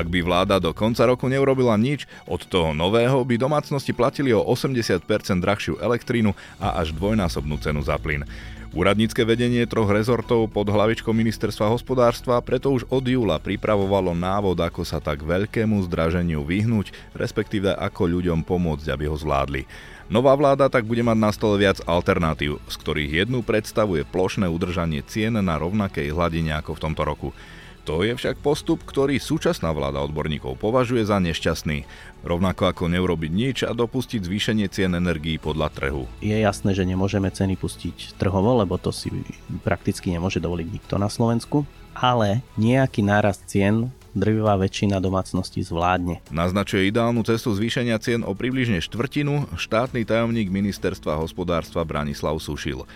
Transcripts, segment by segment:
Ak by vláda do konca roku neurobila nič, od toho nového by domácnosti platili o 80% drahšiu elektrínu a až dvojnásobnú cenu za plyn. Úradnícke vedenie troch rezortov pod hlavičkou ministerstva hospodárstva preto už od júla pripravovalo návod, ako sa tak veľkému zdraženiu vyhnúť, respektíve ako ľuďom pomôcť, aby ho zvládli. Nová vláda tak bude mať na stole viac alternatív, z ktorých jednu predstavuje plošné udržanie cien na rovnakej hladine ako v tomto roku. To je však postup, ktorý súčasná vláda odborníkov považuje za nešťastný. Rovnako ako neurobiť nič a dopustiť zvýšenie cien energií podľa trhu. Je jasné, že nemôžeme ceny pustiť trhovo, lebo to si prakticky nemôže dovoliť nikto na Slovensku, ale nejaký nárast cien drvivá väčšina domácností zvládne. Naznačuje ideálnu cestu zvýšenia cien o približne štvrtinu štátny tajomník ministerstva hospodárstva Branislav Sušil.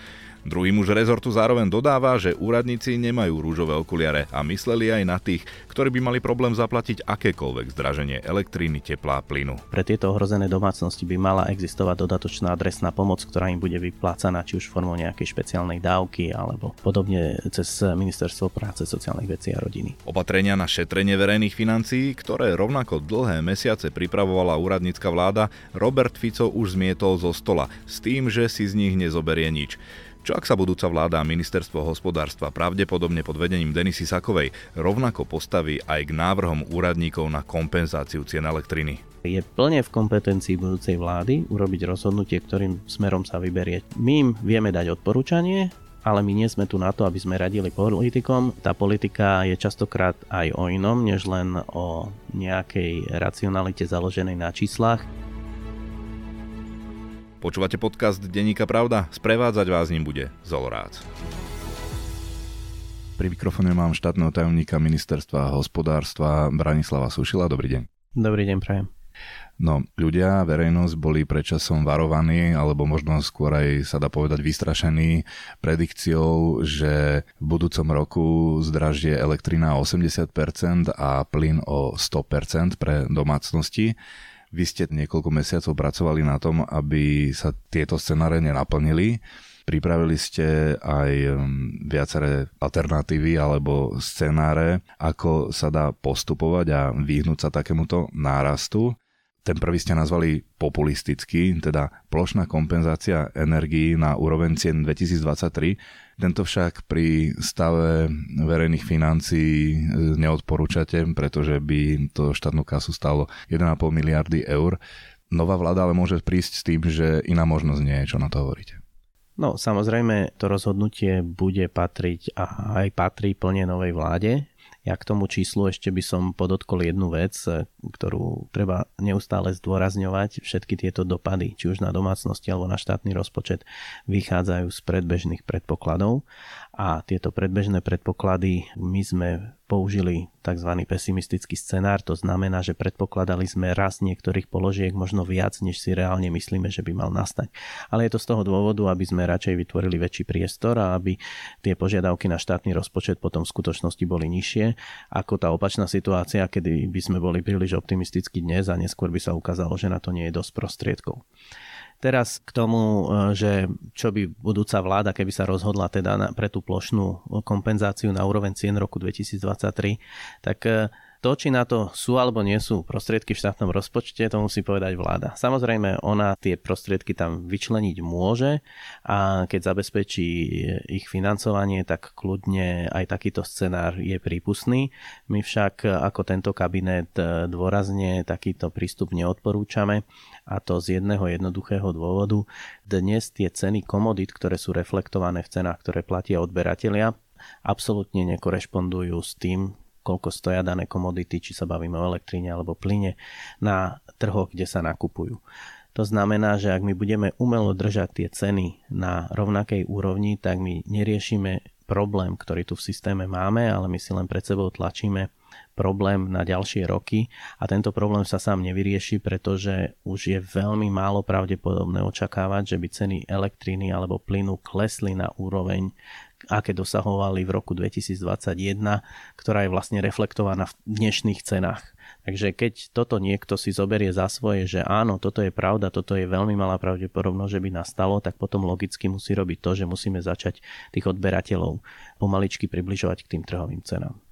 Druhý muž rezortu zároveň dodáva, že úradníci nemajú rúžové okuliare a mysleli aj na tých, ktorí by mali problém zaplatiť akékoľvek zdraženie elektriny, tepla a plynu. Pre tieto ohrozené domácnosti by mala existovať dodatočná adresná pomoc, ktorá im bude vyplácaná či už formou nejakej špeciálnej dávky alebo podobne cez Ministerstvo práce, sociálnych vecí a rodiny. Opatrenia na šetrenie verejných financií, ktoré rovnako dlhé mesiace pripravovala úradnícka vláda, Robert Fico už zmietol zo stola s tým, že si z nich nezoberie nič. Čo ak sa budúca vláda a ministerstvo hospodárstva pravdepodobne pod vedením Denisy Sakovej rovnako postaví aj k návrhom úradníkov na kompenzáciu cien elektriny? Je plne v kompetencii budúcej vlády urobiť rozhodnutie, ktorým smerom sa vyberie. My im vieme dať odporúčanie, ale my nie sme tu na to, aby sme radili politikom. Tá politika je častokrát aj o inom, než len o nejakej racionalite založenej na číslach. Počúvate podcast Denníka Pravda? Sprevádzať vás ním bude Zolorác. Pri mikrofóne mám štátneho tajomníka ministerstva hospodárstva Branislava Sušila. Dobrý deň. Dobrý deň, prajem. No, ľudia, verejnosť boli predčasom varovaní, alebo možno skôr aj sa dá povedať vystrašení predikciou, že v budúcom roku zdražie elektrina o 80% a plyn o 100% pre domácnosti. Vy ste niekoľko mesiacov pracovali na tom, aby sa tieto scenáre nenaplnili. Pripravili ste aj um, viaceré alternatívy alebo scenáre, ako sa dá postupovať a vyhnúť sa takémuto nárastu. Ten prvý ste nazvali populistický, teda plošná kompenzácia energií na úroveň cien 2023. Tento však pri stave verejných financií e, neodporúčate, pretože by to štátnu kasu stalo 1,5 miliardy eur. Nová vláda ale môže prísť s tým, že iná možnosť nie je. Čo na to hovoríte? No samozrejme to rozhodnutie bude patriť a aj patrí plne novej vláde. Ja k tomu číslu ešte by som podotkol jednu vec, e, ktorú treba neustále zdôrazňovať. Všetky tieto dopady, či už na domácnosti alebo na štátny rozpočet, vychádzajú z predbežných predpokladov a tieto predbežné predpoklady my sme použili tzv. pesimistický scenár, to znamená, že predpokladali sme rast niektorých položiek možno viac, než si reálne myslíme, že by mal nastať. Ale je to z toho dôvodu, aby sme radšej vytvorili väčší priestor a aby tie požiadavky na štátny rozpočet potom v skutočnosti boli nižšie ako tá opačná situácia, kedy by sme boli príliš optimistickí dnes a neskôr by sa ukázalo, že na to nie je dosť prostriedkov. Teraz k tomu, e, že čo by budúca vláda, keby sa rozhodla teda pre tú plošnú kompenzáciu na úroveň cien roku 2023, tak e, to, či na to sú alebo nie sú prostriedky v štátnom rozpočte, to musí povedať vláda. Samozrejme, ona tie prostriedky tam vyčleniť môže a keď zabezpečí ich financovanie, tak kľudne aj takýto scenár je prípustný. My však ako tento kabinet dôrazne takýto prístup neodporúčame a to z jedného jednoduchého dôvodu. Dnes tie ceny komodít, ktoré sú reflektované v cenách, ktoré platia odberatelia, absolútne nekorešpondujú s tým, koľko stoja dané komodity, či sa bavíme o elektríne alebo plyne, na trhoch, kde sa nakupujú. To znamená, že ak my budeme umelo držať tie ceny na rovnakej úrovni, tak my neriešime problém, ktorý tu v systéme máme, ale my si len pred sebou tlačíme problém na ďalšie roky a tento problém sa sám nevyrieši, pretože už je veľmi málo pravdepodobné očakávať, že by ceny elektriny alebo plynu klesli na úroveň aké dosahovali v roku 2021, ktorá je vlastne reflektovaná v dnešných cenách. Takže keď toto niekto si zoberie za svoje, že áno, toto je pravda, toto je veľmi malá pravdepodobnosť, že by nastalo, tak potom logicky musí robiť to, že musíme začať tých odberateľov pomaličky približovať k tým trhovým cenám.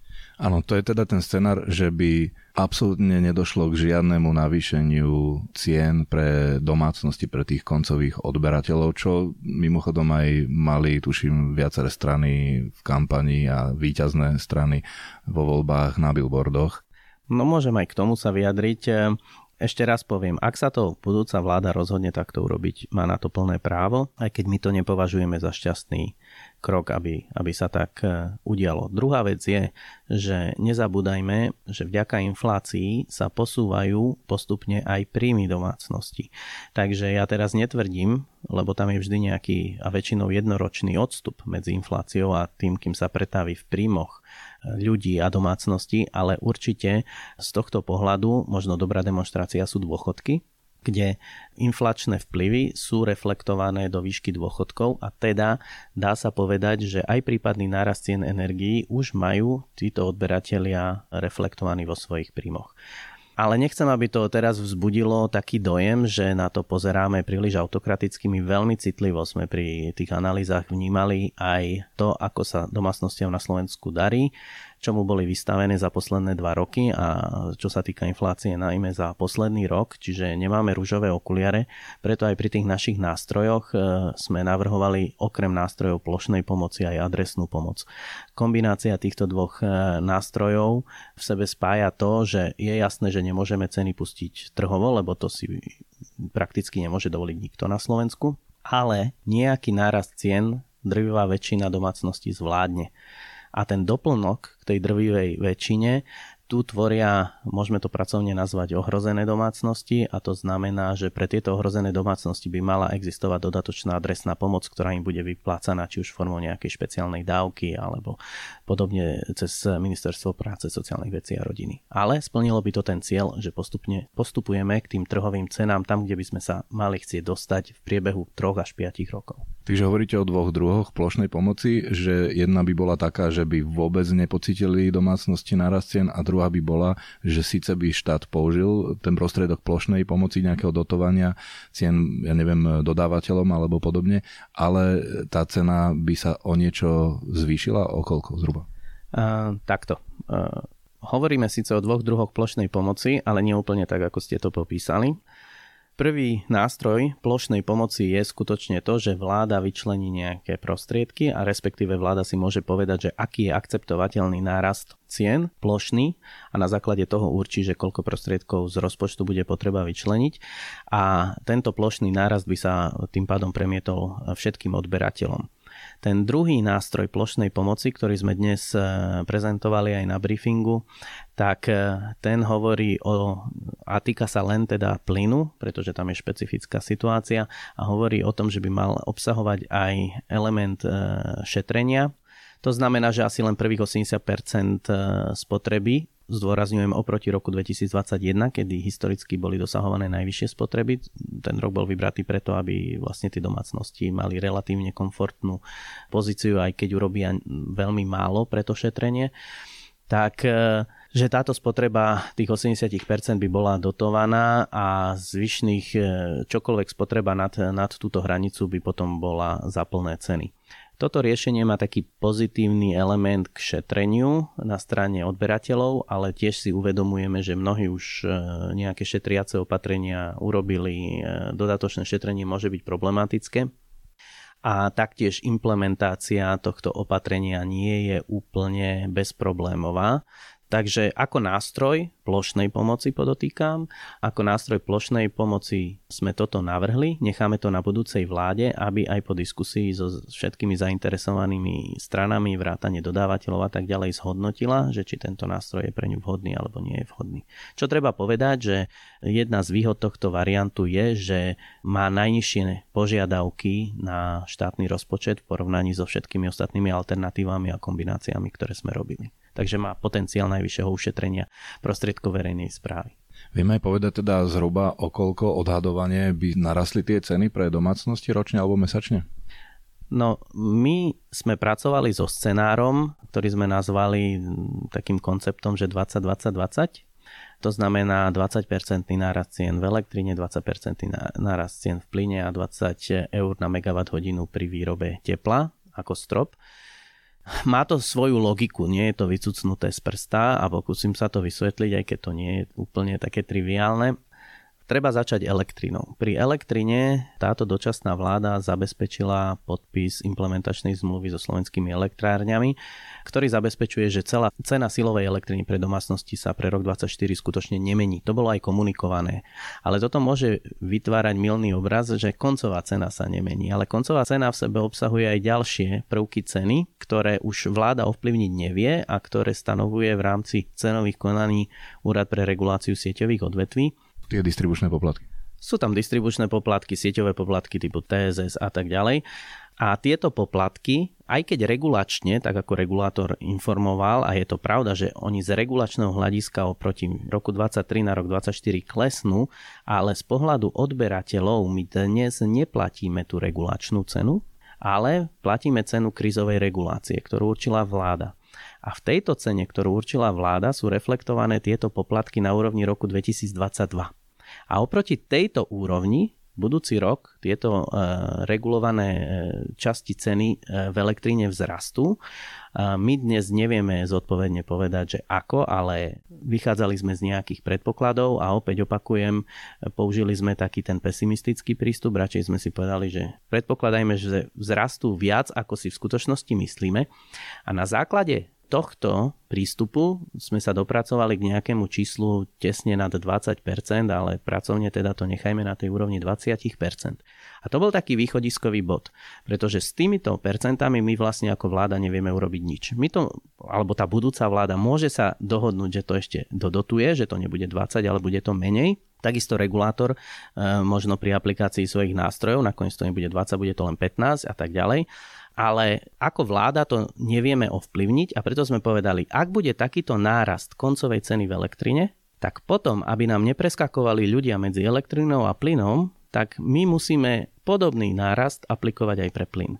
Áno, to je teda ten scenár, že by absolútne nedošlo k žiadnemu navýšeniu cien pre domácnosti, pre tých koncových odberateľov, čo mimochodom aj mali, tuším, viaceré strany v kampani a výťazné strany vo voľbách na billboardoch. No môžem aj k tomu sa vyjadriť. Ešte raz poviem, ak sa to budúca vláda rozhodne takto urobiť, má na to plné právo, aj keď my to nepovažujeme za šťastný krok, aby, aby sa tak e, udialo. Druhá vec je, že nezabúdajme, že vďaka inflácii sa posúvajú postupne aj príjmy domácnosti. Takže ja teraz netvrdím, lebo tam je vždy nejaký a väčšinou jednoročný odstup medzi infláciou a tým, kým sa pretaví v príjmoch e, ľudí a domácnosti, ale určite z tohto pohľadu možno dobrá demonstrácia sú dôchodky, kde inflačné vplyvy sú reflektované do výšky dôchodkov a teda dá sa povedať, že aj prípadný nárast cien energií už majú títo odberatelia reflektovaní vo svojich príjmoch. Ale nechcem, aby to teraz vzbudilo taký dojem, že na to pozeráme príliš autokraticky. My veľmi citlivo sme pri tých analýzach vnímali aj to, ako sa domácnostiam na Slovensku darí čomu boli vystavené za posledné dva roky a čo sa týka inflácie najmä za posledný rok, čiže nemáme rúžové okuliare, preto aj pri tých našich nástrojoch e, sme navrhovali okrem nástrojov plošnej pomoci aj adresnú pomoc. Kombinácia týchto dvoch e, nástrojov v sebe spája to, že je jasné, že nemôžeme ceny pustiť trhovo, lebo to si prakticky nemôže dovoliť nikto na Slovensku, ale nejaký nárast cien drvivá väčšina domácností zvládne a ten doplnok k tej drvivej väčšine tu tvoria, môžeme to pracovne nazvať, ohrozené domácnosti a to znamená, že pre tieto ohrozené domácnosti by mala existovať dodatočná adresná pomoc, ktorá im bude vyplácaná či už formou nejakej špeciálnej dávky alebo podobne cez Ministerstvo práce, sociálnych vecí a rodiny. Ale splnilo by to ten cieľ, že postupne postupujeme k tým trhovým cenám tam, kde by sme sa mali chcieť dostať v priebehu 3 až 5 rokov. Takže hovoríte o dvoch druhoch plošnej pomoci, že jedna by bola taká, že by vôbec nepocitili domácnosti narast cien a druhá by bola, že síce by štát použil ten prostriedok plošnej pomoci nejakého dotovania cien, ja neviem, dodávateľom alebo podobne, ale tá cena by sa o niečo zvýšila, o koľko zhruba? Uh, takto. Uh, hovoríme síce o dvoch druhoch plošnej pomoci, ale nie úplne tak, ako ste to popísali. Prvý nástroj plošnej pomoci je skutočne to, že vláda vyčlení nejaké prostriedky a respektíve vláda si môže povedať, že aký je akceptovateľný nárast cien plošný a na základe toho určí, že koľko prostriedkov z rozpočtu bude potreba vyčleniť a tento plošný nárast by sa tým pádom premietol všetkým odberateľom. Ten druhý nástroj plošnej pomoci, ktorý sme dnes e, prezentovali aj na briefingu, tak e, ten hovorí o, a týka sa len teda plynu, pretože tam je špecifická situácia a hovorí o tom, že by mal obsahovať aj element e, šetrenia, to znamená, že asi len prvých 80% spotreby zdôrazňujem oproti roku 2021, kedy historicky boli dosahované najvyššie spotreby. Ten rok bol vybratý preto, aby vlastne tie domácnosti mali relatívne komfortnú pozíciu, aj keď urobia veľmi málo pre to šetrenie. Tak e, že táto spotreba tých 80% by bola dotovaná a zvyšných e, čokoľvek spotreba nad, nad túto hranicu by potom bola za plné ceny. Toto riešenie má taký pozitívny element k šetreniu na strane odberateľov, ale tiež si uvedomujeme, že mnohí už e, nejaké šetriace opatrenia urobili, e, dodatočné šetrenie môže byť problematické a taktiež implementácia tohto opatrenia nie je úplne bezproblémová. Takže ako nástroj plošnej pomoci podotýkam, ako nástroj plošnej pomoci sme toto navrhli, necháme to na budúcej vláde, aby aj po diskusii so všetkými zainteresovanými stranami, vrátane dodávateľov a tak ďalej zhodnotila, že či tento nástroj je pre ňu vhodný alebo nie je vhodný. Čo treba povedať, že jedna z výhod tohto variantu je, že má najnižšie požiadavky na štátny rozpočet v porovnaní so všetkými ostatnými alternatívami a kombináciami, ktoré sme robili takže má potenciál najvyššieho ušetrenia prostriedkov verejnej správy. Vieme aj povedať teda zhruba, o koľko odhadovanie by narastli tie ceny pre domácnosti ročne alebo mesačne? No, my sme pracovali so scenárom, ktorý sme nazvali takým konceptom, že 20-20-20. To znamená 20% nárast cien v elektrine, 20% nárast cien v plyne a 20 eur na megawatt hodinu pri výrobe tepla ako strop. Má to svoju logiku, nie je to vycucnuté z prsta a pokúsim sa to vysvetliť, aj keď to nie je úplne také triviálne. Treba začať elektrinou. Pri elektrine táto dočasná vláda zabezpečila podpis implementačnej zmluvy so slovenskými elektrárňami, ktorý zabezpečuje, že celá cena silovej elektriny pre domácnosti sa pre rok 2024 skutočne nemení. To bolo aj komunikované. Ale toto môže vytvárať milný obraz, že koncová cena sa nemení. Ale koncová cena v sebe obsahuje aj ďalšie prvky ceny, ktoré už vláda ovplyvniť nevie a ktoré stanovuje v rámci cenových konaní Úrad pre reguláciu sieťových odvetví tie distribučné poplatky? Sú tam distribučné poplatky, sieťové poplatky typu TSS a tak ďalej. A tieto poplatky, aj keď regulačne, tak ako regulátor informoval, a je to pravda, že oni z regulačného hľadiska oproti roku 23 na rok 24 klesnú, ale z pohľadu odberateľov my dnes neplatíme tú regulačnú cenu, ale platíme cenu krizovej regulácie, ktorú určila vláda. A v tejto cene, ktorú určila vláda, sú reflektované tieto poplatky na úrovni roku 2022. A oproti tejto úrovni budúci rok tieto e, regulované e, časti ceny e, v elektríne vzrastú. My dnes nevieme zodpovedne povedať, že ako, ale vychádzali sme z nejakých predpokladov a opäť opakujem, použili sme taký ten pesimistický prístup, radšej sme si povedali, že predpokladajme, že vzrastú viac, ako si v skutočnosti myslíme a na základe tohto prístupu sme sa dopracovali k nejakému číslu tesne nad 20%, ale pracovne teda to nechajme na tej úrovni 20%. A to bol taký východiskový bod, pretože s týmito percentami my vlastne ako vláda nevieme urobiť nič. My to, alebo tá budúca vláda môže sa dohodnúť, že to ešte dodotuje, že to nebude 20, ale bude to menej, Takisto regulátor e, možno pri aplikácii svojich nástrojov, nakoniec to nebude 20, bude to len 15 a tak ďalej ale ako vláda to nevieme ovplyvniť a preto sme povedali, ak bude takýto nárast koncovej ceny v elektrine, tak potom, aby nám nepreskakovali ľudia medzi elektrinou a plynom, tak my musíme podobný nárast aplikovať aj pre plyn.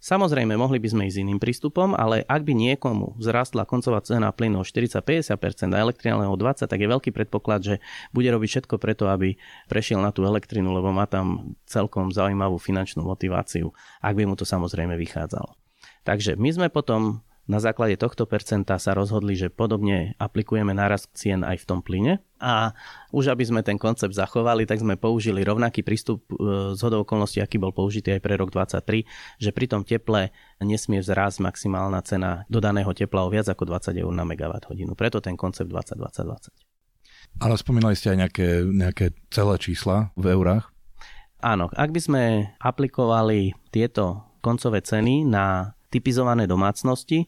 Samozrejme, mohli by sme ísť iným prístupom, ale ak by niekomu vzrastla koncová cena plynu o 40-50% a elektrina o 20%, tak je veľký predpoklad, že bude robiť všetko preto, aby prešiel na tú elektrinu, lebo má tam celkom zaujímavú finančnú motiváciu, ak by mu to samozrejme vychádzalo. Takže my sme potom na základe tohto percenta sa rozhodli, že podobne aplikujeme nárast cien aj v tom plyne. A už aby sme ten koncept zachovali, tak sme použili rovnaký prístup e, z hodou okolností, aký bol použitý aj pre rok 2023, že pri tom teple nesmie vzrásť maximálna cena dodaného tepla o viac ako 20 eur na megawatt hodinu. Preto ten koncept 2020-2020. Ale spomínali ste aj nejaké, nejaké celé čísla v eurách? Áno, ak by sme aplikovali tieto koncové ceny na typizované domácnosti.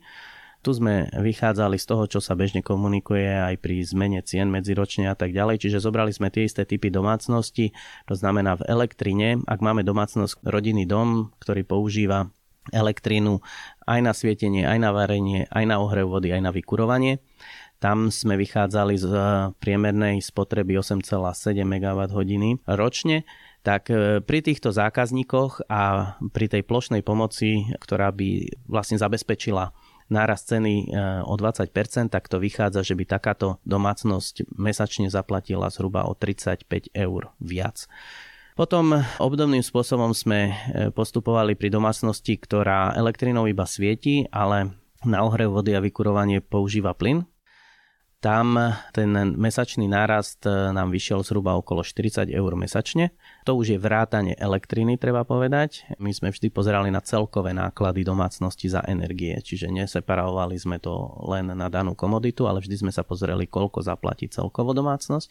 Tu sme vychádzali z toho, čo sa bežne komunikuje aj pri zmene cien medziročne a tak ďalej. Čiže zobrali sme tie isté typy domácnosti. To znamená v elektrine, ak máme domácnosť rodinný dom, ktorý používa elektrínu aj na svietenie, aj na varenie, aj na ohrev vody, aj na vykurovanie. Tam sme vychádzali z priemernej spotreby 8,7 MWh ročne tak e, pri týchto zákazníkoch a pri tej plošnej pomoci, ktorá by vlastne zabezpečila nárast ceny e, o 20%, tak to vychádza, že by takáto domácnosť mesačne zaplatila zhruba o 35 eur viac. Potom obdobným spôsobom sme e, postupovali pri domácnosti, ktorá elektrinou iba svieti, ale na ohrev vody a vykurovanie používa plyn tam ten mesačný nárast e, nám vyšiel zhruba okolo 40 eur mesačne. To už je vrátanie elektriny, treba povedať. My sme vždy pozerali na celkové náklady domácnosti za energie, čiže neseparovali sme to len na danú komoditu, ale vždy sme sa pozreli, koľko zaplatí celkovo domácnosť.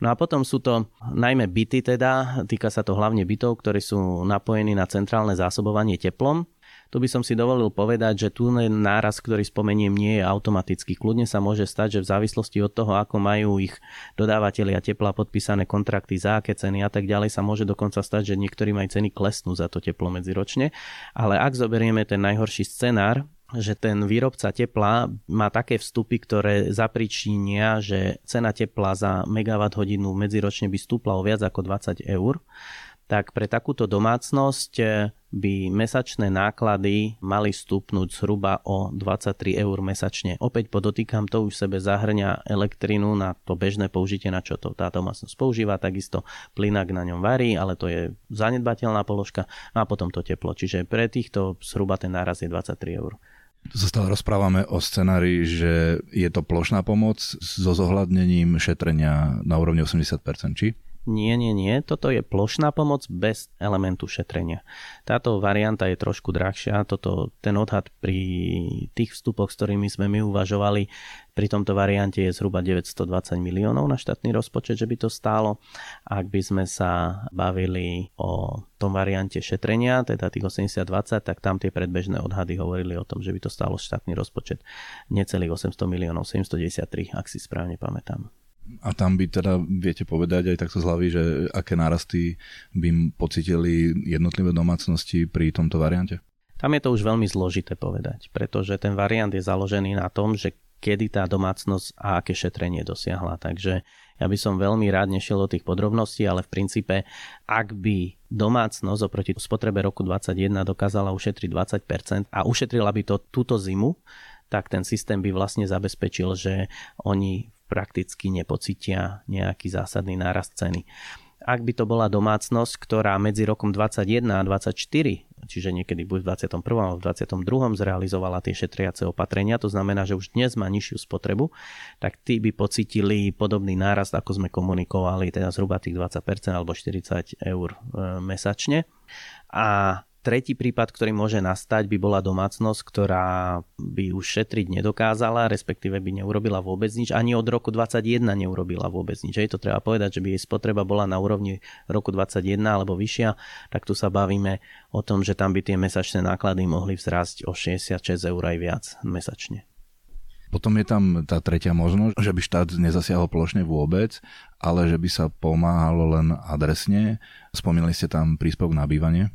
No a potom sú to najmä byty teda, týka sa to hlavne bytov, ktorí sú napojení na centrálne zásobovanie teplom tu by som si dovolil povedať, že tu náraz, ktorý spomeniem, nie je automatický. Kľudne sa môže stať, že v závislosti od toho, ako majú ich dodávateľia tepla podpísané kontrakty, za aké ceny a tak ďalej, sa môže dokonca stať, že niektorí aj ceny klesnú za to teplo medziročne. Ale ak zoberieme ten najhorší scenár, že ten výrobca tepla má také vstupy, ktoré zapričinia, že cena tepla za megawatt hodinu medziročne by stúpla o viac ako 20 eur, tak pre takúto domácnosť eh, by mesačné náklady mali stúpnúť zhruba o 23 eur mesačne. Opäť podotýkam, to už sebe zahrňa elektrinu na to bežné použitie, na čo to tá domácnosť používa, takisto plynak na ňom varí, ale to je zanedbateľná položka a potom to teplo. Čiže pre týchto zhruba ten náraz je 23 eur. Tu sa stále rozprávame o scenári, že je to plošná pomoc so zohľadnením šetrenia na úrovni 80%, či? Nie, nie, nie. Toto je plošná pomoc bez elementu šetrenia. Táto varianta je trošku drahšia. Toto, ten odhad pri tých vstupoch, s ktorými sme my uvažovali, pri tomto variante je zhruba 920 miliónov na štátny rozpočet, že by to stálo. Ak by sme sa bavili o tom variante šetrenia, teda tých 80-20, tak tam tie predbežné odhady hovorili o tom, že by to stálo štátny rozpočet necelých 800 miliónov, 793, ak si správne pamätám. A tam by teda viete povedať aj takto z hlavy, že aké nárasty by pocitili jednotlivé domácnosti pri tomto variante? Tam je to už veľmi zložité povedať, pretože ten variant je založený na tom, že kedy tá domácnosť a aké šetrenie dosiahla. Takže ja by som veľmi rád nešiel do tých podrobností, ale v princípe, ak by domácnosť oproti spotrebe roku 2021 dokázala ušetriť 20% a ušetrila by to túto zimu, tak ten systém by vlastne zabezpečil, že oni prakticky nepocitia nejaký zásadný nárast ceny. Ak by to bola domácnosť, ktorá medzi rokom 21 a 24, čiže niekedy buď v 21. alebo v 22. zrealizovala tie šetriace opatrenia, to znamená, že už dnes má nižšiu spotrebu, tak tí by pocitili podobný nárast, ako sme komunikovali, teda zhruba tých 20% alebo 40 eur e, mesačne. A Tretí prípad, ktorý môže nastať, by bola domácnosť, ktorá by už šetriť nedokázala, respektíve by neurobila vôbec nič. Ani od roku 2021 neurobila vôbec nič. Hej, to treba povedať, že by jej spotreba bola na úrovni roku 2021 alebo vyššia, tak tu sa bavíme o tom, že tam by tie mesačné náklady mohli vzrásť o 66 eur aj viac mesačne. Potom je tam tá tretia možnosť, že by štát nezasiahol plošne vôbec, ale že by sa pomáhalo len adresne. Spomínali ste tam príspevok na bývanie.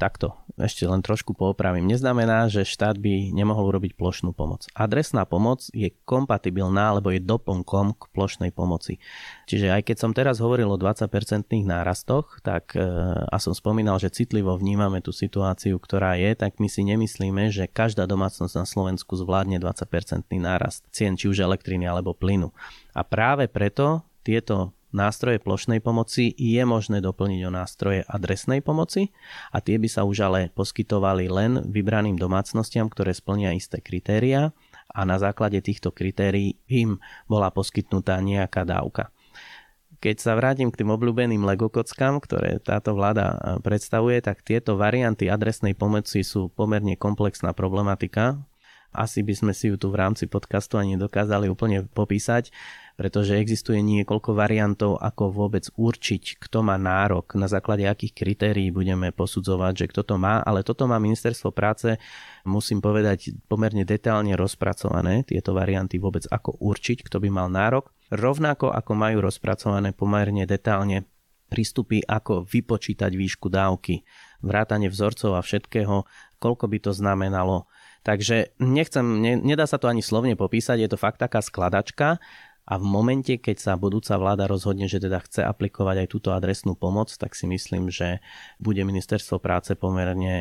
Takto, ešte len trošku poopravím. Neznamená, že štát by nemohol urobiť plošnú pomoc. Adresná pomoc je kompatibilná, alebo je doplnkom k plošnej pomoci. Čiže aj keď som teraz hovoril o 20% nárastoch, tak uh, a som spomínal, že citlivo vnímame tú situáciu, ktorá je, tak my si nemyslíme, že každá domácnosť na Slovensku zvládne 20% nárast cien, či už elektriny alebo plynu. A práve preto tieto nástroje plošnej pomoci je možné doplniť o nástroje adresnej pomoci a tie by sa už ale poskytovali len vybraným domácnostiam, ktoré splnia isté kritéria a na základe týchto kritérií im bola poskytnutá nejaká dávka. Keď sa vrátim k tým obľúbeným Lego kockám, ktoré táto vláda predstavuje, tak tieto varianty adresnej pomoci sú pomerne komplexná problematika. Asi by sme si ju tu v rámci podcastu ani dokázali úplne popísať pretože existuje niekoľko variantov, ako vôbec určiť, kto má nárok, na základe akých kritérií budeme posudzovať, že kto to má, ale toto má ministerstvo práce, musím povedať, pomerne detálne rozpracované, tieto varianty vôbec ako určiť, kto by mal nárok, rovnako ako majú rozpracované pomerne detálne prístupy, ako vypočítať výšku dávky, vrátanie vzorcov a všetkého, koľko by to znamenalo. Takže nechcem, ne, nedá sa to ani slovne popísať, je to fakt taká skladačka a v momente, keď sa budúca vláda rozhodne, že teda chce aplikovať aj túto adresnú pomoc, tak si myslím, že bude ministerstvo práce pomerne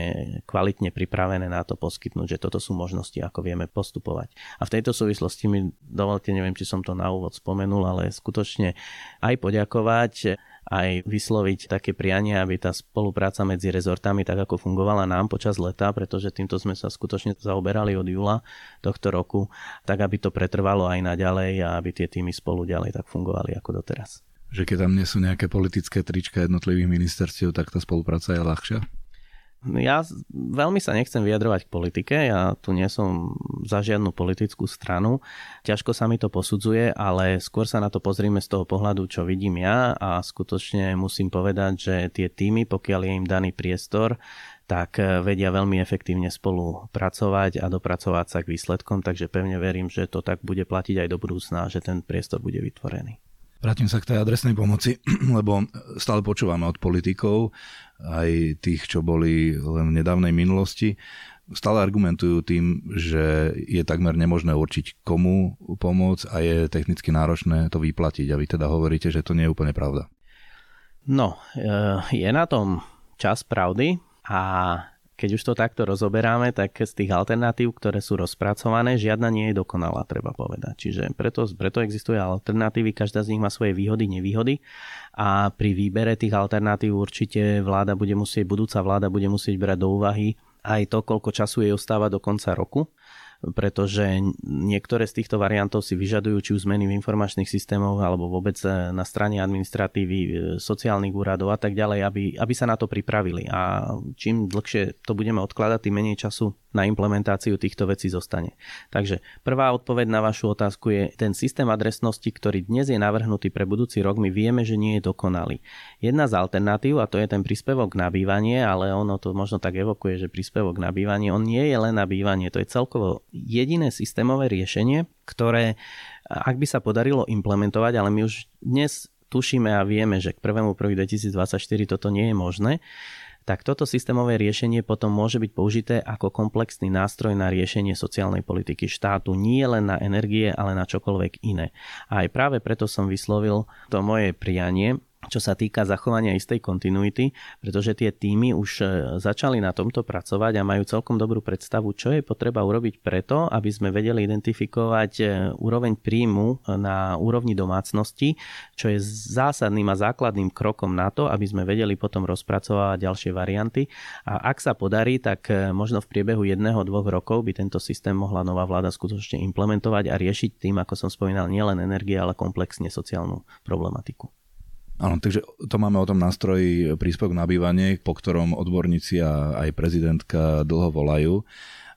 kvalitne pripravené na to poskytnúť, že toto sú možnosti, ako vieme postupovať. A v tejto súvislosti mi dovolte, neviem, či som to na úvod spomenul, ale skutočne aj poďakovať aj vysloviť také prianie, aby tá spolupráca medzi rezortami tak ako fungovala nám počas leta, pretože týmto sme sa skutočne zaoberali od júla tohto roku, tak aby to pretrvalo aj naďalej a aby tie týmy spolu ďalej tak fungovali ako doteraz. Že keď tam nie sú nejaké politické trička jednotlivých ministerstiev, tak tá spolupráca je ľahšia? Ja veľmi sa nechcem vyjadrovať k politike, ja tu nie som za žiadnu politickú stranu. Ťažko sa mi to posudzuje, ale skôr sa na to pozrieme z toho pohľadu, čo vidím ja a skutočne musím povedať, že tie týmy, pokiaľ je im daný priestor, tak vedia veľmi efektívne spolu pracovať a dopracovať sa k výsledkom, takže pevne verím, že to tak bude platiť aj do budúcna, že ten priestor bude vytvorený. Vrátim sa k tej adresnej pomoci, lebo stále počúvame od politikov, aj tých, čo boli len v nedávnej minulosti, stále argumentujú tým, že je takmer nemožné určiť komu pomôcť a je technicky náročné to vyplatiť. A vy teda hovoríte, že to nie je úplne pravda. No, eh, je na tom čas pravdy a keď už to takto rozoberáme, tak z tých alternatív, ktoré sú rozpracované, žiadna nie je dokonalá, treba povedať. Čiže preto, preto existuje alternatívy, každá z nich má svoje výhody, nevýhody a pri výbere tých alternatív určite vláda bude musieť, budúca vláda bude musieť brať do úvahy aj to, koľko času jej ostáva do konca roku pretože niektoré z týchto variantov si vyžadujú či už zmeny v informačných systémoch alebo vôbec e, na strane administratívy, e, sociálnych úradov a tak ďalej, aby, aby sa na to pripravili. A čím dlhšie to budeme odkladať, tým menej času na implementáciu týchto vecí zostane. Takže prvá odpoveď na vašu otázku je, ten systém adresnosti, ktorý dnes je navrhnutý pre budúci rok, my vieme, že nie je dokonalý. Jedna z alternatív, a to je ten príspevok na bývanie, ale ono to možno tak evokuje, že príspevok na bývanie, on nie je len na bývanie, to je celkovo jediné systémové riešenie, ktoré, ak by sa podarilo implementovať, ale my už dnes tušíme a vieme, že k 1.1.2024 toto nie je možné, tak toto systémové riešenie potom môže byť použité ako komplexný nástroj na riešenie sociálnej politiky štátu, nie len na energie, ale na čokoľvek iné. A aj práve preto som vyslovil to moje prianie, čo sa týka zachovania istej kontinuity, pretože tie týmy už e, začali na tomto pracovať a majú celkom dobrú predstavu, čo je potreba urobiť preto, aby sme vedeli identifikovať e, úroveň príjmu na úrovni domácnosti, čo je zásadným a základným krokom na to, aby sme vedeli potom rozpracovať ďalšie varianty. A ak sa podarí, tak e, možno v priebehu jedného, dvoch rokov by tento systém mohla nová vláda skutočne implementovať a riešiť tým, ako som spomínal, nielen energie, ale komplexne sociálnu problematiku. Áno, takže to máme o tom nástroji príspevok na bývanie, po ktorom odborníci a aj prezidentka dlho volajú.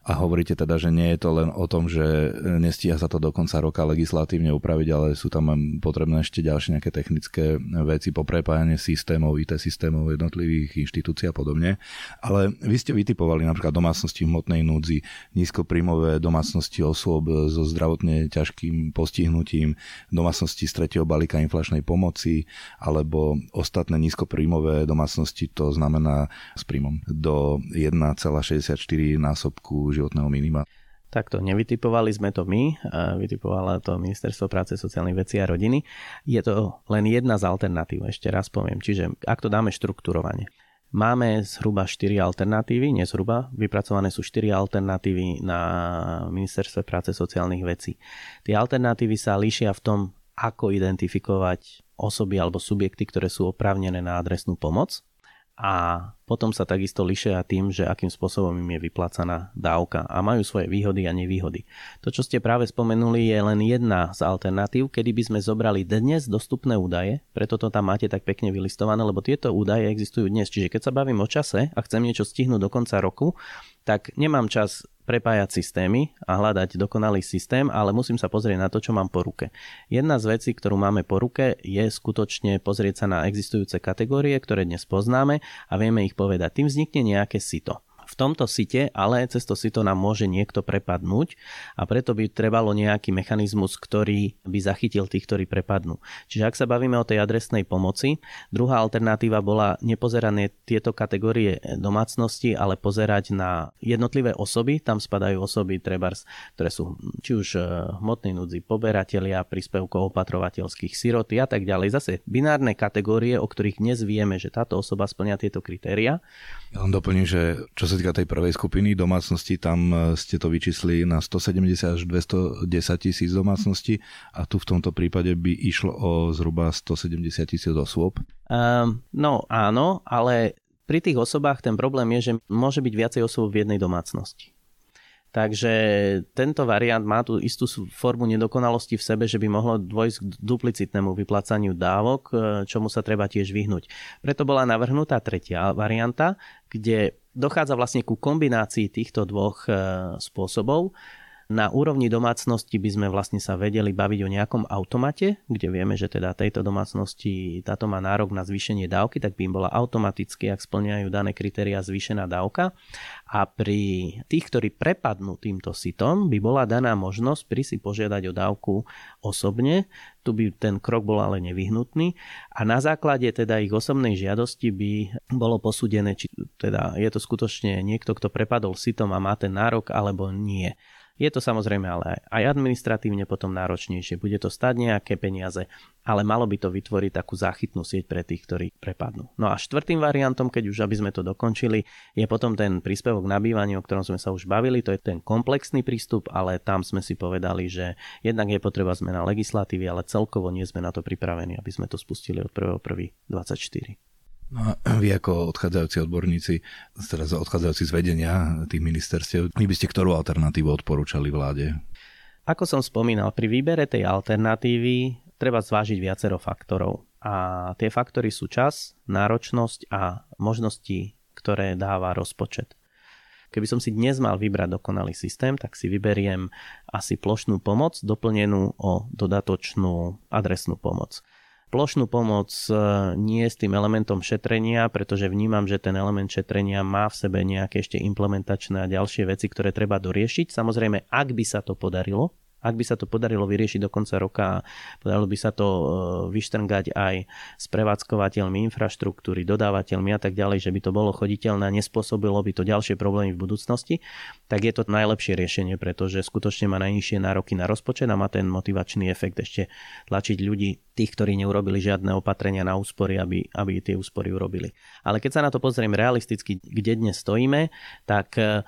A hovoríte teda, že nie je to len o tom, že nestíha sa to do konca roka legislatívne upraviť, ale sú tam potrebné ešte ďalšie nejaké technické veci, poprepájanie systémov, IT systémov jednotlivých inštitúcií a podobne. Ale vy ste vytipovali napríklad domácnosti v hmotnej núdzi, nízkopríjmové domácnosti osôb so zdravotne ťažkým postihnutím, domácnosti z tretieho balíka inflačnej pomoci alebo ostatné nízkopríjmové domácnosti, to znamená s príjmom do 1,64 násobku životného minima. Takto nevytipovali sme to my, vytipovala to Ministerstvo práce, sociálnych vecí a rodiny. Je to len jedna z alternatív, ešte raz poviem. Čiže ak to dáme štruktúrovanie. Máme zhruba 4 alternatívy, nie zhruba, vypracované sú 4 alternatívy na Ministerstve práce sociálnych vecí. Tie alternatívy sa líšia v tom, ako identifikovať osoby alebo subjekty, ktoré sú oprávnené na adresnú pomoc a potom sa takisto lišia tým, že akým spôsobom im je vyplácaná dávka a majú svoje výhody a nevýhody. To, čo ste práve spomenuli, je len jedna z alternatív, kedy by sme zobrali dnes dostupné údaje, preto to tam máte tak pekne vylistované, lebo tieto údaje existujú dnes. Čiže keď sa bavím o čase a chcem niečo stihnúť do konca roku, tak nemám čas prepájať systémy a hľadať dokonalý systém, ale musím sa pozrieť na to, čo mám po ruke. Jedna z vecí, ktorú máme po ruke, je skutočne pozrieť sa na existujúce kategórie, ktoré dnes poznáme a vieme ich povedať. Tým vznikne nejaké sito v tomto site, ale cez to sito nám môže niekto prepadnúť a preto by trebalo nejaký mechanizmus, ktorý by zachytil tých, ktorí prepadnú. Čiže ak sa bavíme o tej adresnej pomoci, druhá alternatíva bola nepozeranie tieto kategórie domácnosti, ale pozerať na jednotlivé osoby, tam spadajú osoby trebars, ktoré sú či už eh, hmotnej núdzi, poberatelia, príspevkov opatrovateľských siroty a tak ďalej. Zase binárne kategórie, o ktorých dnes vieme, že táto osoba splňa tieto kritéria. Ja len doplním, že čo sa sa týka tej prvej skupiny domácnosti, tam e, ste to vyčísli na 170 až 210 tisíc domácností a tu v tomto prípade by išlo o zhruba 170 tisíc osôb. Um, no áno, ale pri tých osobách ten problém je, že môže byť viacej osôb v jednej domácnosti. Takže tento variant má tú istú formu nedokonalosti v sebe, že by mohlo dôjsť k duplicitnému vyplácaniu dávok, e, čomu sa treba tiež vyhnúť. Preto bola navrhnutá tretia varianta, kde dochádza vlastne ku kombinácii týchto dvoch e, spôsobov na úrovni domácnosti by sme vlastne sa vedeli baviť o nejakom automate, kde vieme, že teda tejto domácnosti táto má nárok na zvýšenie dávky, tak by im bola automaticky, ak splňajú dané kritéria, zvýšená dávka. A pri tých, ktorí prepadnú týmto sitom, by bola daná možnosť pri si požiadať o dávku osobne. Tu by ten krok bol ale nevyhnutný a na základe teda ich osobnej žiadosti by bolo posúdené, či teda je to skutočne niekto, kto prepadol sitom a má ten nárok alebo nie. Je to samozrejme ale aj administratívne potom náročnejšie. Bude to stať nejaké peniaze, ale malo by to vytvoriť takú záchytnú sieť pre tých, ktorí prepadnú. No a štvrtým variantom, keď už aby sme to dokončili, je potom ten príspevok na bývanie, o ktorom sme sa už bavili. To je ten komplexný prístup, ale tam sme si povedali, že jednak je potreba zmena legislatívy, ale celkovo nie sme na to pripravení, aby sme to spustili od 1.1.24. No a vy ako odchádzajúci odborníci, teraz odchádzajúci z vedenia tých ministerstiev, vy by ste ktorú alternatívu odporúčali vláde? Ako som spomínal, pri výbere tej alternatívy treba zvážiť viacero faktorov. A tie faktory sú čas, náročnosť a možnosti, ktoré dáva rozpočet. Keby som si dnes mal vybrať dokonalý systém, tak si vyberiem asi plošnú pomoc doplnenú o dodatočnú adresnú pomoc. Plošnú pomoc e, nie s tým elementom šetrenia, pretože vnímam, že ten element šetrenia má v sebe nejaké ešte implementačné a ďalšie veci, ktoré treba doriešiť. Samozrejme, ak by sa to podarilo, ak by sa to podarilo vyriešiť do konca roka, podarilo by sa to e, vyštrngať aj s prevádzkovateľmi infraštruktúry, dodávateľmi a tak ďalej, že by to bolo choditeľné a nespôsobilo by to ďalšie problémy v budúcnosti, tak je to najlepšie riešenie, pretože skutočne má najnižšie nároky na rozpočet a má ten motivačný efekt ešte tlačiť ľudí, tých, ktorí neurobili žiadne opatrenia na úspory, aby, aby tie úspory urobili. Ale keď sa na to pozriem realisticky, kde dnes stojíme, tak e,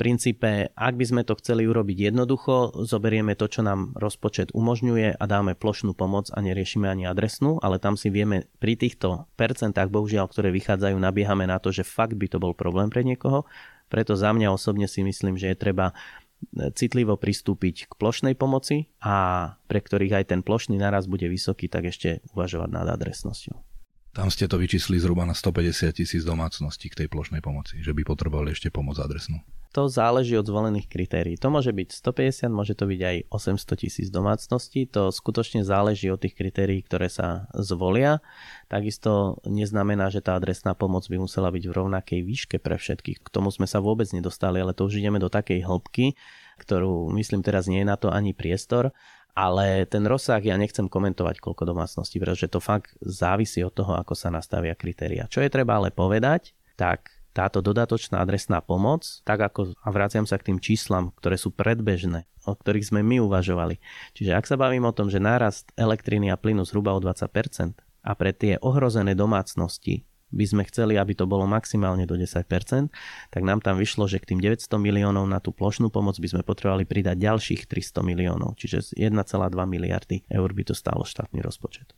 princípe, ak by sme to chceli urobiť jednoducho, zoberieme to, čo nám rozpočet umožňuje a dáme plošnú pomoc a neriešime ani adresnú, ale tam si vieme pri týchto percentách, bohužiaľ, ktoré vychádzajú, nabiehame na to, že fakt by to bol problém pre niekoho. Preto za mňa osobne si myslím, že je treba e, citlivo pristúpiť k plošnej pomoci a pre ktorých aj ten plošný naraz bude vysoký, tak ešte uvažovať nad adresnosťou. Tam ste to vyčísli zhruba na 150 tisíc domácností k tej plošnej pomoci, že by potrebovali ešte pomoc adresnú. To záleží od zvolených kritérií. To môže byť 150, môže to byť aj 800 tisíc domácností. To skutočne záleží od tých kritérií, ktoré sa zvolia. Takisto neznamená, že tá adresná pomoc by musela byť v rovnakej výške pre všetkých. K tomu sme sa vôbec nedostali, ale to už ideme do takej hĺbky, ktorú myslím teraz nie je na to ani priestor. Ale ten rozsah ja nechcem komentovať, koľko domácností, pretože to fakt závisí od toho, ako sa nastavia kritéria. Čo je treba ale povedať, tak táto dodatočná adresná pomoc, tak ako, a vraciam sa k tým číslam, ktoré sú predbežné, o ktorých sme my uvažovali. Čiže ak sa bavím o tom, že nárast elektriny a plynu zhruba o 20% a pre tie ohrozené domácnosti by sme chceli, aby to bolo maximálne do 10%, tak nám tam vyšlo, že k tým 900 miliónov na tú plošnú pomoc by sme potrebovali pridať ďalších 300 miliónov, čiže 1,2 miliardy eur by to stálo štátny rozpočet.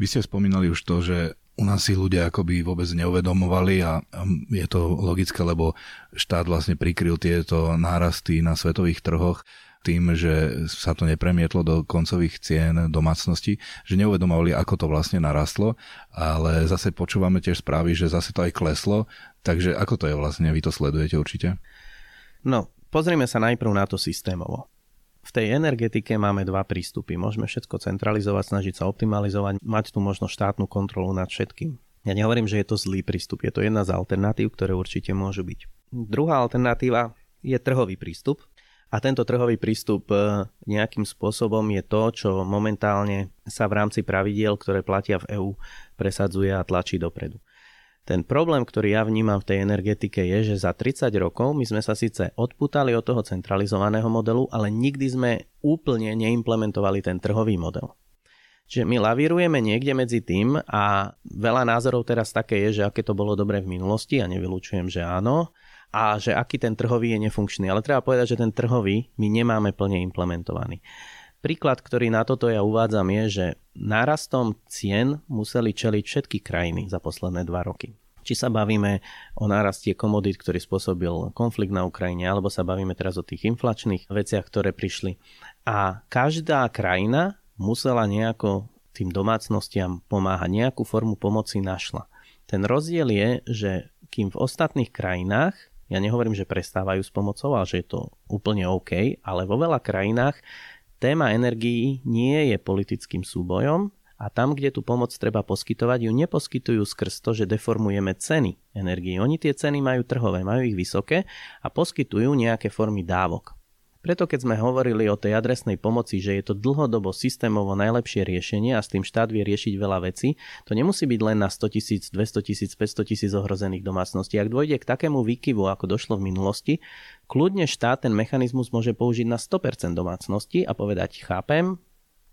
Vy ste spomínali už to, že u nás si ľudia akoby vôbec neuvedomovali a je to logické, lebo štát vlastne prikryl tieto nárasty na svetových trhoch tým, že sa to nepremietlo do koncových cien domácnosti, že neuvedomovali, ako to vlastne narastlo, ale zase počúvame tiež správy, že zase to aj kleslo, takže ako to je vlastne, vy to sledujete určite? No, pozrime sa najprv na to systémovo. V tej energetike máme dva prístupy. Môžeme všetko centralizovať, snažiť sa optimalizovať, mať tu možno štátnu kontrolu nad všetkým. Ja nehovorím, že je to zlý prístup, je to jedna z alternatív, ktoré určite môžu byť. Druhá alternatíva je trhový prístup. A tento trhový prístup e, nejakým spôsobom je to, čo momentálne sa v rámci pravidiel, ktoré platia v EÚ, presadzuje a tlačí dopredu. Ten problém, ktorý ja vnímam v tej energetike je, že za 30 rokov my sme sa síce odputali od toho centralizovaného modelu, ale nikdy sme úplne neimplementovali ten trhový model. Čiže my lavírujeme niekde medzi tým a veľa názorov teraz také je, že aké to bolo dobre v minulosti a nevylučujem, že áno a že aký ten trhový je nefunkčný. Ale treba povedať, že ten trhový my nemáme plne implementovaný. Príklad, ktorý na toto ja uvádzam je, že nárastom cien museli čeliť všetky krajiny za posledné dva roky. Či sa bavíme o nárastie komodít, ktorý spôsobil konflikt na Ukrajine, alebo sa bavíme teraz o tých inflačných veciach, ktoré prišli. A každá krajina musela nejako tým domácnostiam pomáhať, nejakú formu pomoci našla. Ten rozdiel je, že kým v ostatných krajinách, ja nehovorím, že prestávajú s pomocou, ale že je to úplne OK, ale vo veľa krajinách Téma energií nie je politickým súbojom a tam, kde tú pomoc treba poskytovať, ju neposkytujú skrz to, že deformujeme ceny energií. Oni tie ceny majú trhové, majú ich vysoké a poskytujú nejaké formy dávok. Preto keď sme hovorili o tej adresnej pomoci, že je to dlhodobo systémovo najlepšie riešenie a s tým štát vie riešiť veľa vecí, to nemusí byť len na 100 tisíc, 200 tisíc, 500 tisíc ohrozených domácností. Ak dôjde k takému výkyvu, ako došlo v minulosti, kľudne štát ten mechanizmus môže použiť na 100% domácnosti a povedať, chápem,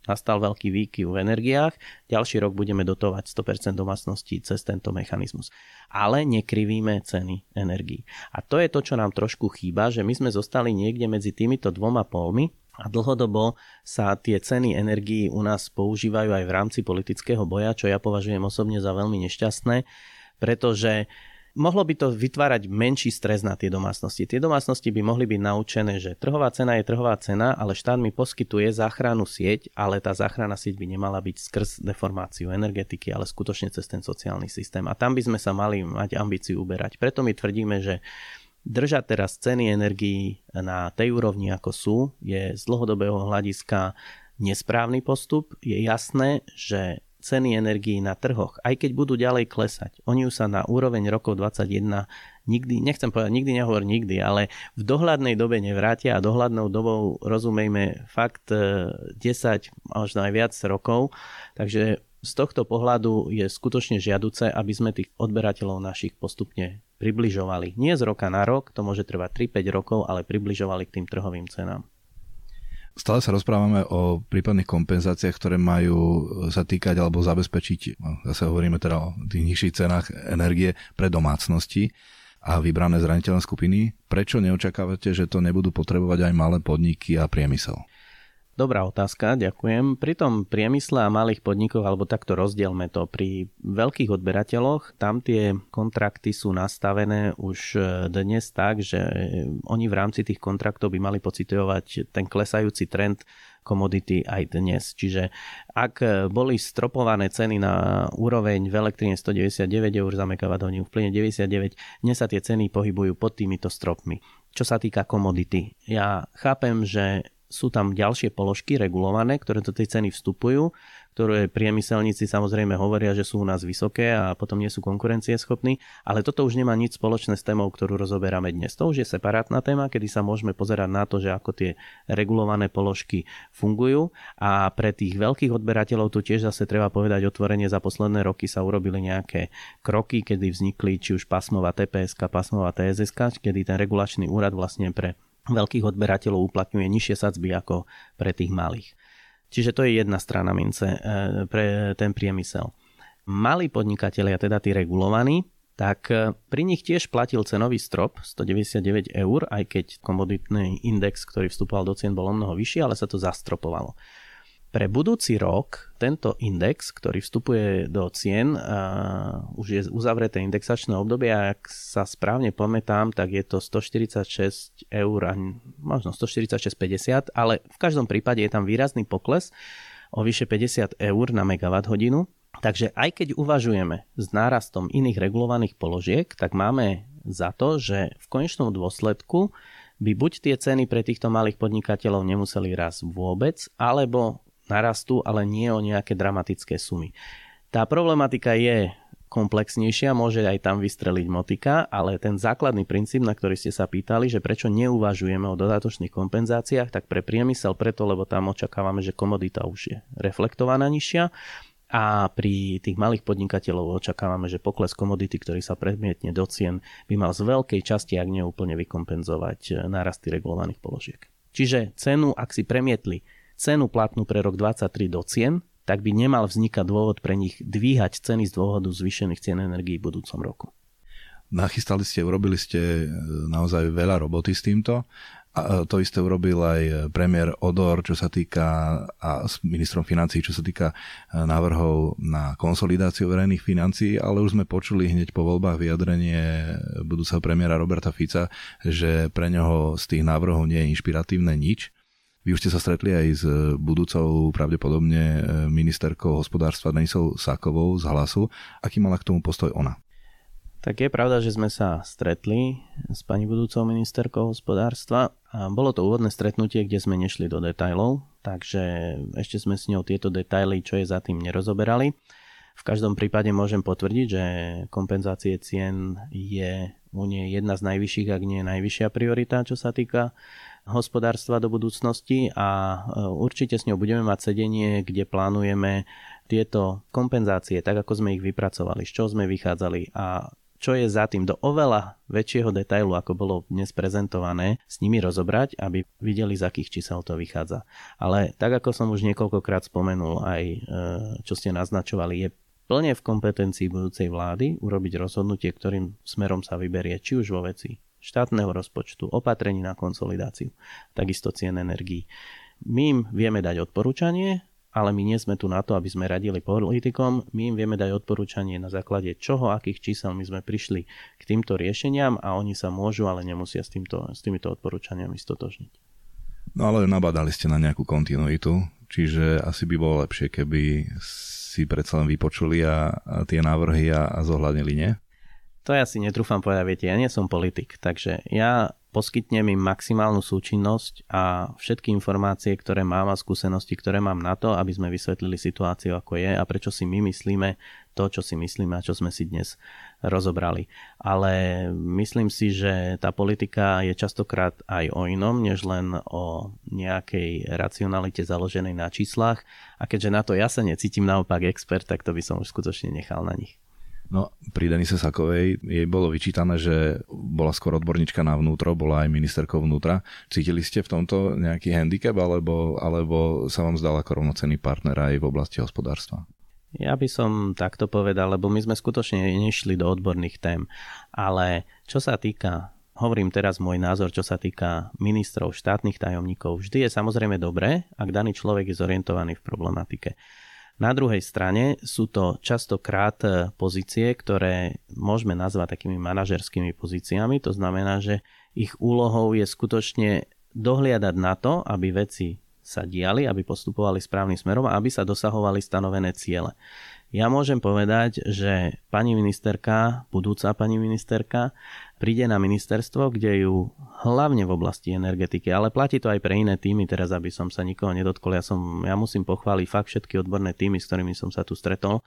nastal veľký výkyv v energiách, ďalší rok budeme dotovať 100% domácností cez tento mechanizmus. Ale nekrivíme ceny energií. A to je to, čo nám trošku chýba, že my sme zostali niekde medzi týmito dvoma polmi, A dlhodobo sa tie ceny energií u nás používajú aj v rámci politického boja, čo ja považujem osobne za veľmi nešťastné, pretože mohlo by to vytvárať menší stres na tie domácnosti. Tie domácnosti by mohli byť naučené, že trhová cena je trhová cena, ale štát mi poskytuje záchranu sieť, ale tá záchrana sieť by nemala byť skrz deformáciu energetiky, ale skutočne cez ten sociálny systém. A tam by sme sa mali mať ambíciu uberať. Preto my tvrdíme, že Držať teraz ceny energií na tej úrovni, ako sú, je z dlhodobého hľadiska nesprávny postup. Je jasné, že ceny energií na trhoch, aj keď budú ďalej klesať, oni už sa na úroveň rokov 21 nikdy, nechcem povedať, nikdy nehovor nikdy, ale v dohľadnej dobe nevrátia a dohľadnou dobou rozumejme fakt 10, e, možno aj viac rokov, takže z tohto pohľadu je skutočne žiaduce, aby sme tých odberateľov našich postupne približovali. Nie z roka na rok, to môže trvať 3-5 rokov, ale približovali k tým trhovým cenám. Stále sa rozprávame o prípadných kompenzáciách, ktoré majú sa týkať alebo zabezpečiť, no, zase hovoríme teda o tých nižších cenách energie pre domácnosti a vybrané zraniteľné skupiny. Prečo neočakávate, že to nebudú potrebovať aj malé podniky a priemysel? Dobrá otázka, ďakujem. Pri tom priemysle a malých podnikoch, alebo takto rozdielme to, pri veľkých odberateľoch, tam tie kontrakty sú nastavené už e, dnes tak, že oni v rámci tých kontraktov by mali pocitovať ten klesajúci trend komodity aj dnes. Čiže ak boli stropované ceny na úroveň v elektrine 199 eur za megawatt hodinu, v plyne 99, dnes sa tie ceny pohybujú pod týmito stropmi. Čo sa týka komodity, ja chápem, že sú tam ďalšie položky regulované, ktoré do tej ceny vstupujú, ktoré priemyselníci samozrejme hovoria, že sú u nás vysoké a potom nie sú konkurencieschopní, ale toto už nemá nič spoločné s témou, ktorú rozoberáme dnes. To už je separátna téma, kedy sa môžeme pozerať na to, že ako tie regulované položky fungujú a pre tých veľkých odberateľov tu tiež zase treba povedať otvorenie za posledné roky sa urobili nejaké kroky, kedy vznikli či už pasmová TPS, pasmová TSS, kedy ten regulačný úrad vlastne pre veľkých odberateľov uplatňuje nižšie sadzby ako pre tých malých. Čiže to je jedna strana mince e, pre ten priemysel. Malí podnikatelia, teda tí regulovaní, tak e, pri nich tiež platil cenový strop 199 eur, aj keď komoditný index, ktorý vstupoval do cien, bol o mnoho vyšší, ale sa to zastropovalo. Pre budúci rok tento index, ktorý vstupuje do cien, uh, už je uzavreté indexačné obdobie a ak sa správne pamätám, tak je to 146 eur a možno 146,50, ale v každom prípade je tam výrazný pokles o vyše 50 eur na megawatt hodinu. Takže aj keď uvažujeme s nárastom iných regulovaných položiek, tak máme za to, že v konečnom dôsledku by buď tie ceny pre týchto malých podnikateľov nemuseli raz vôbec, alebo narastú, ale nie o nejaké dramatické sumy. Tá problematika je komplexnejšia, môže aj tam vystreliť motika, ale ten základný princíp, na ktorý ste sa pýtali, že prečo neuvažujeme o dodatočných kompenzáciách, tak pre priemysel preto, lebo tam očakávame, že komodita už je reflektovaná nižšia a pri tých malých podnikateľov očakávame, že pokles komodity, ktorý sa predmietne do cien, by mal z veľkej časti, ak neúplne vykompenzovať nárasty regulovaných položiek. Čiže cenu, ak si premietli cenu platnú pre rok 2023 do cien, tak by nemal vznikať dôvod pre nich dvíhať ceny z dôvodu zvýšených cien energií v budúcom roku. Nachystali ste, urobili ste e, naozaj veľa roboty s týmto. A e, to isté urobil aj premiér Odor, čo sa týka a s ministrom financí, čo sa týka návrhov na konsolidáciu verejných financií, ale už sme počuli hneď po voľbách vyjadrenie budúceho premiéra Roberta Fica, že pre neho z tých návrhov nie je inšpiratívne nič. Vy už ste sa stretli aj s e, budúcou pravdepodobne e, ministerkou hospodárstva Denisou Sákovou z Hlasu. Aký mala k tomu postoj ona? Tak je pravda, že sme sa stretli s pani budúcou ministerkou hospodárstva a bolo to úvodné stretnutie, kde sme nešli do detajlov, takže ešte sme s ňou tieto detaily, čo je za tým, nerozoberali. V každom prípade môžem potvrdiť, že kompenzácie cien je u nej jedna z najvyšších, ak nie najvyššia priorita, čo sa týka hospodárstva do budúcnosti a e, určite s ňou budeme mať sedenie, kde plánujeme tieto kompenzácie, tak ako sme ich vypracovali, z čoho sme vychádzali a čo je za tým do oveľa väčšieho detailu, ako bolo dnes prezentované, s nimi rozobrať, aby videli, z akých čísel to vychádza. Ale tak ako som už niekoľkokrát spomenul, aj e, čo ste naznačovali, je plne v kompetencii budúcej vlády urobiť rozhodnutie, ktorým smerom sa vyberie, či už vo veci štátneho rozpočtu, opatrení na konsolidáciu, takisto cien energií. My im vieme dať odporúčanie, ale my nie sme tu na to, aby sme radili politikom. My im vieme dať odporúčanie na základe čoho, akých čísel my sme prišli k týmto riešeniam a oni sa môžu, ale nemusia s, týmto, s týmito odporúčaniami stotožniť. No ale nabadali ste na nejakú kontinuitu, čiže asi by bolo lepšie, keby si predsa len vypočuli a, a tie návrhy a, a zohľadnili, nie? To ja si netrúfam povedať, viete, ja nie som politik, takže ja poskytnem im maximálnu súčinnosť a všetky informácie, ktoré mám a skúsenosti, ktoré mám na to, aby sme vysvetlili situáciu, ako je a prečo si my myslíme to, čo si myslíme a čo sme si dnes rozobrali. Ale myslím si, že tá politika je častokrát aj o inom, než len o nejakej racionalite založenej na číslach a keďže na to ja sa necítim naopak expert, tak to by som už skutočne nechal na nich. No, pri Denise Sakovej jej bolo vyčítané, že bola skôr odborníčka na vnútro, bola aj ministerkou vnútra. Cítili ste v tomto nejaký handicap, alebo, alebo sa vám zdal ako rovnocenný partner aj v oblasti hospodárstva? Ja by som takto povedal, lebo my sme skutočne nešli do odborných tém. Ale čo sa týka, hovorím teraz môj názor, čo sa týka ministrov, štátnych tajomníkov, vždy je samozrejme dobré, ak daný človek je zorientovaný v problematike. Na druhej strane sú to častokrát e, pozície, ktoré môžeme nazvať takými manažerskými pozíciami. To znamená, že ich úlohou je skutočne dohliadať na to, aby veci sa diali, aby postupovali správnym smerom a aby sa dosahovali stanovené ciele. Ja môžem povedať, že pani ministerka, budúca pani ministerka, príde na ministerstvo, kde ju hlavne v oblasti energetiky, ale platí to aj pre iné týmy, teraz aby som sa nikoho nedotkol, ja, som, ja musím pochváliť fakt všetky odborné týmy, s ktorými som sa tu stretol,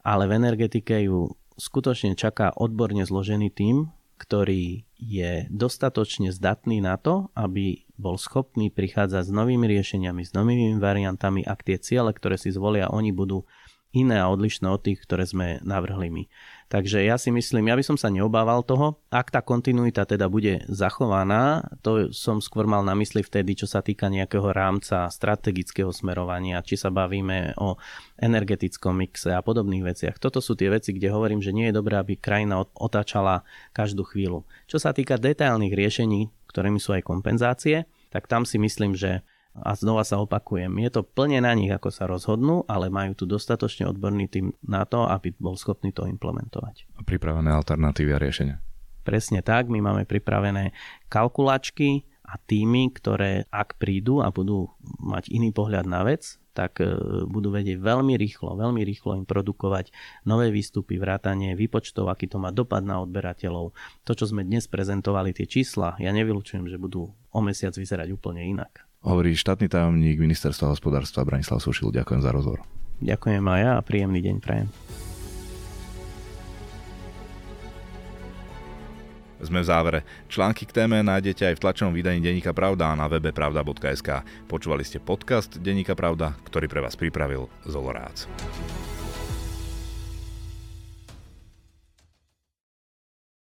ale v energetike ju skutočne čaká odborne zložený tým, ktorý je dostatočne zdatný na to, aby bol schopný prichádzať s novými riešeniami, s novými variantami, ak tie ciele, ktoré si zvolia, oni budú iné a odlišné od tých, ktoré sme navrhli my. Takže ja si myslím, ja by som sa neobával toho, ak tá kontinuita teda bude zachovaná, to som skôr mal na mysli vtedy, čo sa týka nejakého rámca strategického smerovania, či sa bavíme o energetickom mixe a podobných veciach. Toto sú tie veci, kde hovorím, že nie je dobré, aby krajina otáčala každú chvíľu. Čo sa týka detailných riešení, ktorými sú aj kompenzácie, tak tam si myslím, že a znova sa opakujem, je to plne na nich, ako sa rozhodnú, ale majú tu dostatočne odborný tým na to, aby bol schopný to implementovať. A pripravené alternatívy a riešenia. Presne tak, my máme pripravené kalkulačky a týmy, ktoré ak prídu a budú mať iný pohľad na vec, tak e, budú vedieť veľmi rýchlo, veľmi rýchlo im produkovať nové výstupy, vrátanie výpočtov, aký to má dopad na odberateľov. To, čo sme dnes prezentovali, tie čísla, ja nevylučujem, že budú o mesiac vyzerať úplne inak. Hovorí štátny tajomník ministerstva hospodárstva Branislav Sušil. Ďakujem za rozhovor. Ďakujem aj ja a príjemný deň prajem. Sme v závere. Články k téme nájdete aj v tlačenom vydaní Deníka Pravda na webe pravda.sk. Počúvali ste podcast Deníka Pravda, ktorý pre vás pripravil Zolorác.